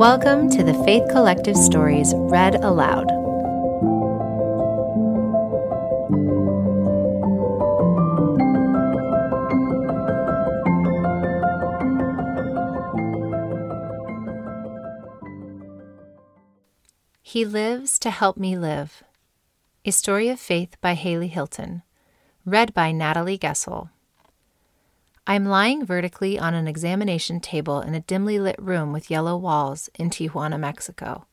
Welcome to the Faith Collective Stories Read Aloud. He Lives to Help Me Live. A Story of Faith by Haley Hilton. Read by Natalie Gessel. I'm lying vertically on an examination table in a dimly lit room with yellow walls in Tijuana, Mexico.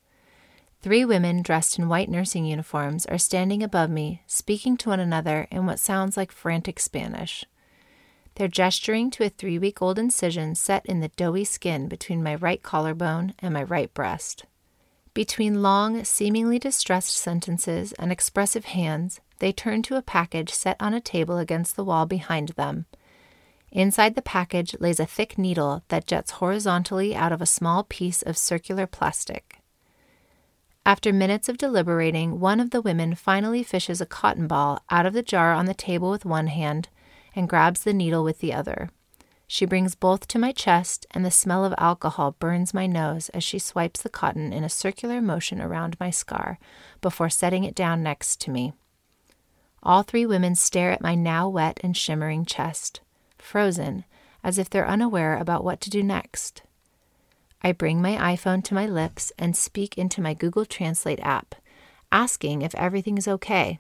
Three women dressed in white nursing uniforms are standing above me, speaking to one another in what sounds like frantic Spanish. They're gesturing to a three week old incision set in the doughy skin between my right collarbone and my right breast. Between long, seemingly distressed sentences and expressive hands, they turn to a package set on a table against the wall behind them Inside the package lays a thick needle that jets horizontally out of a small piece of circular plastic. After minutes of deliberating, one of the women finally fishes a cotton ball out of the jar on the table with one hand and grabs the needle with the other. She brings both to my chest, and the smell of alcohol burns my nose as she swipes the cotton in a circular motion around my scar before setting it down next to me. All three women stare at my now wet and shimmering chest frozen, as if they're unaware about what to do next. I bring my iPhone to my lips and speak into my Google Translate app, asking if everything is okay.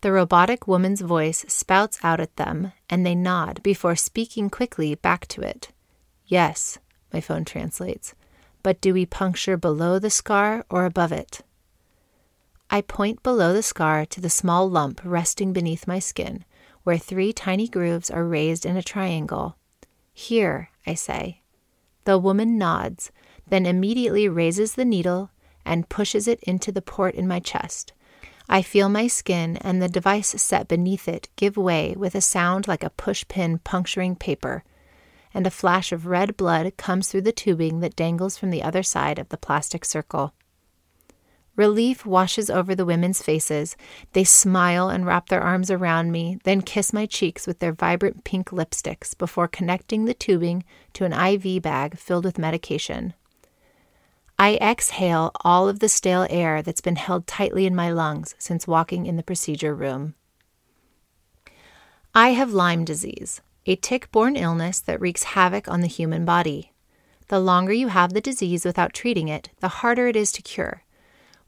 The robotic woman's voice spouts out at them, and they nod before speaking quickly back to it. Yes, my phone translates, but do we puncture below the scar or above it? I point below the scar to the small lump resting beneath my skin, where three tiny grooves are raised in a triangle. Here, I say. The woman nods, then immediately raises the needle and pushes it into the port in my chest. I feel my skin and the device set beneath it give way with a sound like a push pin puncturing paper, and a flash of red blood comes through the tubing that dangles from the other side of the plastic circle. Relief washes over the women's faces. They smile and wrap their arms around me, then kiss my cheeks with their vibrant pink lipsticks before connecting the tubing to an IV bag filled with medication. I exhale all of the stale air that's been held tightly in my lungs since walking in the procedure room. I have Lyme disease, a tick borne illness that wreaks havoc on the human body. The longer you have the disease without treating it, the harder it is to cure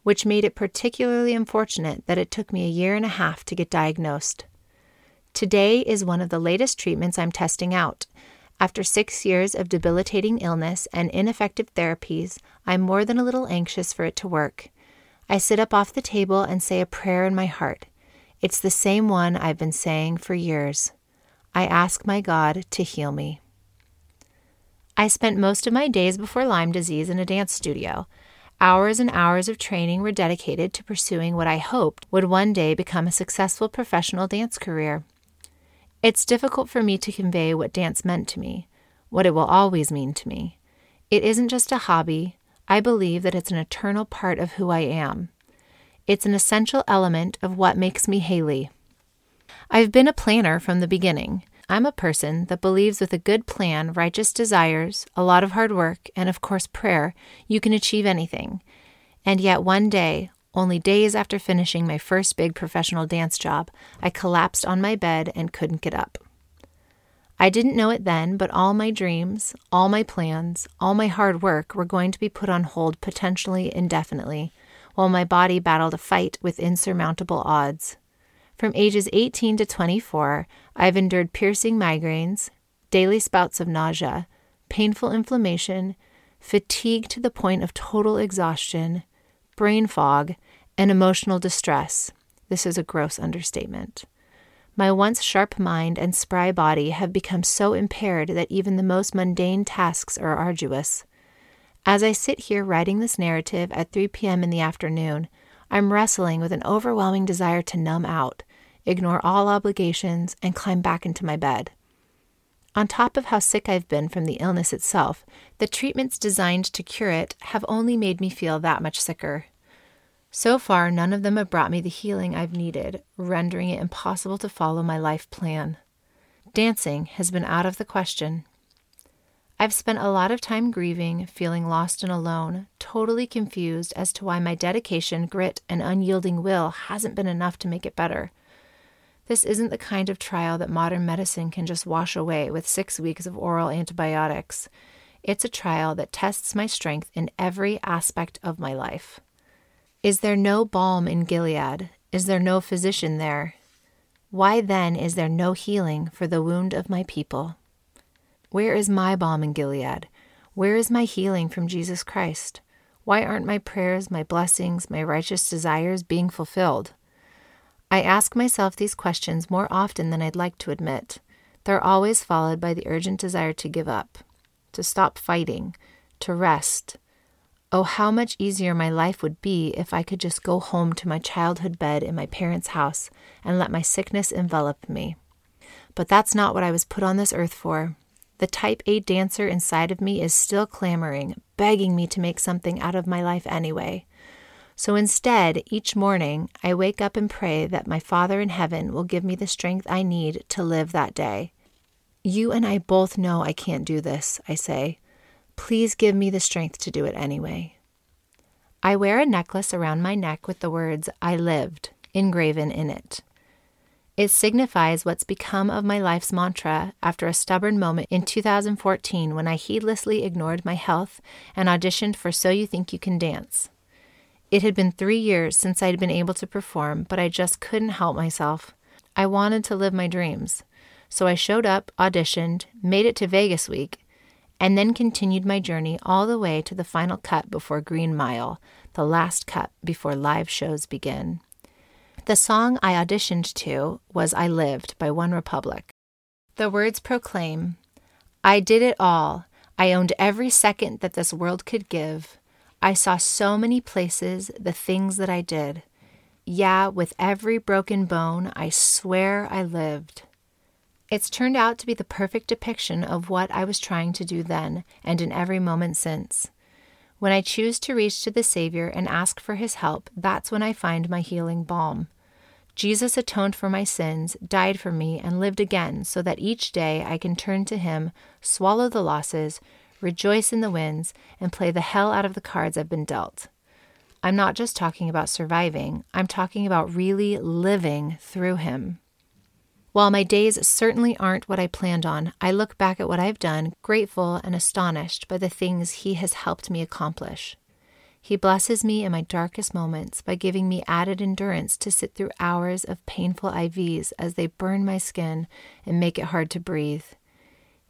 which made it particularly unfortunate that it took me a year and a half to get diagnosed. Today is one of the latest treatments I'm testing out. After six years of debilitating illness and ineffective therapies, I'm more than a little anxious for it to work. I sit up off the table and say a prayer in my heart. It's the same one I've been saying for years. I ask my God to heal me. I spent most of my days before Lyme disease in a dance studio. Hours and hours of training were dedicated to pursuing what I hoped would one day become a successful professional dance career. It's difficult for me to convey what dance meant to me, what it will always mean to me. It isn't just a hobby, I believe that it's an eternal part of who I am. It's an essential element of what makes me Haley. I've been a planner from the beginning. I'm a person that believes with a good plan, righteous desires, a lot of hard work, and of course prayer, you can achieve anything. And yet one day, only days after finishing my first big professional dance job, I collapsed on my bed and couldn't get up. I didn't know it then, but all my dreams, all my plans, all my hard work were going to be put on hold potentially indefinitely, while my body battled a fight with insurmountable odds. From ages 18 to 24, I've endured piercing migraines, daily spouts of nausea, painful inflammation, fatigue to the point of total exhaustion, brain fog, and emotional distress. This is a gross understatement. My once sharp mind and spry body have become so impaired that even the most mundane tasks are arduous. As I sit here writing this narrative at 3 p.m. in the afternoon, I'm wrestling with an overwhelming desire to numb out, ignore all obligations, and climb back into my bed. On top of how sick I've been from the illness itself, the treatments designed to cure it have only made me feel that much sicker. So far, none of them have brought me the healing I've needed, rendering it impossible to follow my life plan. Dancing has been out of the question. I've spent a lot of time grieving, feeling lost and alone, totally confused as to why my dedication, grit, and unyielding will hasn't been enough to make it better. This isn't the kind of trial that modern medicine can just wash away with six weeks of oral antibiotics. It's a trial that tests my strength in every aspect of my life. Is there no balm in Gilead? Is there no physician there? Why then is there no healing for the wound of my people? Where is my balm in Gilead? Where is my healing from Jesus Christ? Why aren't my prayers, my blessings, my righteous desires being fulfilled? I ask myself these questions more often than I'd like to admit. They're always followed by the urgent desire to give up, to stop fighting, to rest. Oh, how much easier my life would be if I could just go home to my childhood bed in my parents' house and let my sickness envelop me. But that's not what I was put on this earth for. The type A dancer inside of me is still clamoring, begging me to make something out of my life anyway. So instead, each morning, I wake up and pray that my Father in heaven will give me the strength I need to live that day. You and I both know I can't do this, I say. Please give me the strength to do it anyway. I wear a necklace around my neck with the words, I lived, engraven in it. It signifies what's become of my life's mantra after a stubborn moment in 2014 when I heedlessly ignored my health and auditioned for So You Think You Can Dance. It had been three years since I'd been able to perform, but I just couldn't help myself. I wanted to live my dreams. So I showed up, auditioned, made it to Vegas week, and then continued my journey all the way to the final cut before Green Mile, the last cut before live shows begin. The song I auditioned to was I Lived by OneRepublic. The words proclaim I did it all. I owned every second that this world could give. I saw so many places, the things that I did. Yeah, with every broken bone, I swear I lived. It's turned out to be the perfect depiction of what I was trying to do then and in every moment since. When I choose to reach to the Savior and ask for His help, that's when I find my healing balm. Jesus atoned for my sins, died for me, and lived again so that each day I can turn to Him, swallow the losses, rejoice in the wins, and play the hell out of the cards I've been dealt. I'm not just talking about surviving, I'm talking about really living through Him. While my days certainly aren't what I planned on, I look back at what I've done, grateful and astonished by the things He has helped me accomplish. He blesses me in my darkest moments by giving me added endurance to sit through hours of painful IVs as they burn my skin and make it hard to breathe.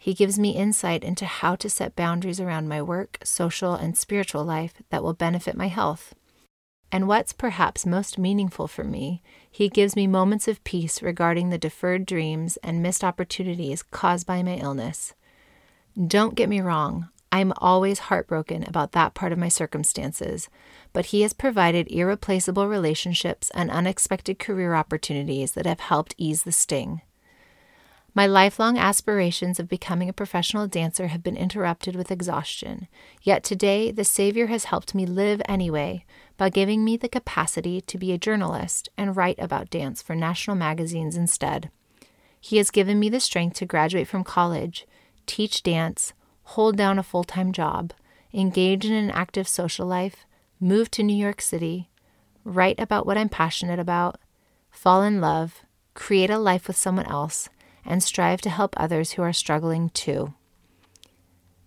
He gives me insight into how to set boundaries around my work, social, and spiritual life that will benefit my health. And what's perhaps most meaningful for me, he gives me moments of peace regarding the deferred dreams and missed opportunities caused by my illness. Don't get me wrong, I'm always heartbroken about that part of my circumstances, but he has provided irreplaceable relationships and unexpected career opportunities that have helped ease the sting. My lifelong aspirations of becoming a professional dancer have been interrupted with exhaustion, yet today the Savior has helped me live anyway by giving me the capacity to be a journalist and write about dance for national magazines instead. He has given me the strength to graduate from college, teach dance, hold down a full time job, engage in an active social life, move to New York City, write about what I'm passionate about, fall in love, create a life with someone else and strive to help others who are struggling too.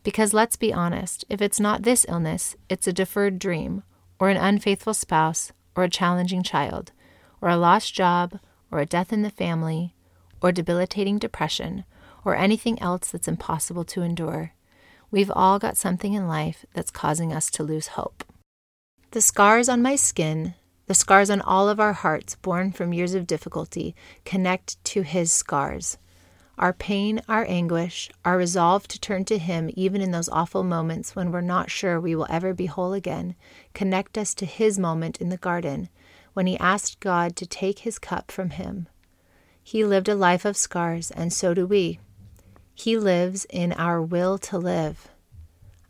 Because let's be honest, if it's not this illness, it's a deferred dream, or an unfaithful spouse, or a challenging child, or a lost job, or a death in the family, or debilitating depression, or anything else that's impossible to endure. We've all got something in life that's causing us to lose hope. The scars on my skin, the scars on all of our hearts born from years of difficulty, connect to His scars. Our pain, our anguish, our resolve to turn to Him even in those awful moments when we're not sure we will ever be whole again, connect us to His moment in the garden when He asked God to take His cup from Him. He lived a life of scars, and so do we. He lives in our will to live.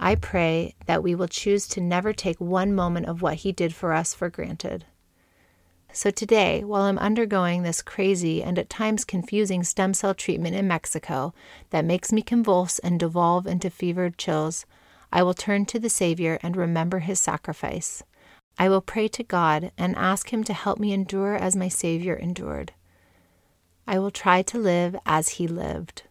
I pray that we will choose to never take one moment of what He did for us for granted. So today, while I'm undergoing this crazy and at times confusing stem cell treatment in Mexico that makes me convulse and devolve into fevered chills, I will turn to the Savior and remember his sacrifice. I will pray to God and ask him to help me endure as my Savior endured. I will try to live as he lived.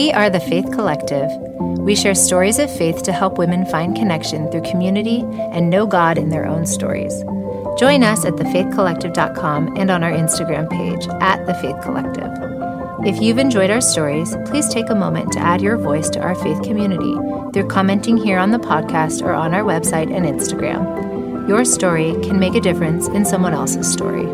We are the Faith Collective. We share stories of faith to help women find connection through community and know God in their own stories. Join us at thefaithcollective.com and on our Instagram page at The Faith Collective. If you've enjoyed our stories, please take a moment to add your voice to our faith community through commenting here on the podcast or on our website and Instagram. Your story can make a difference in someone else's story.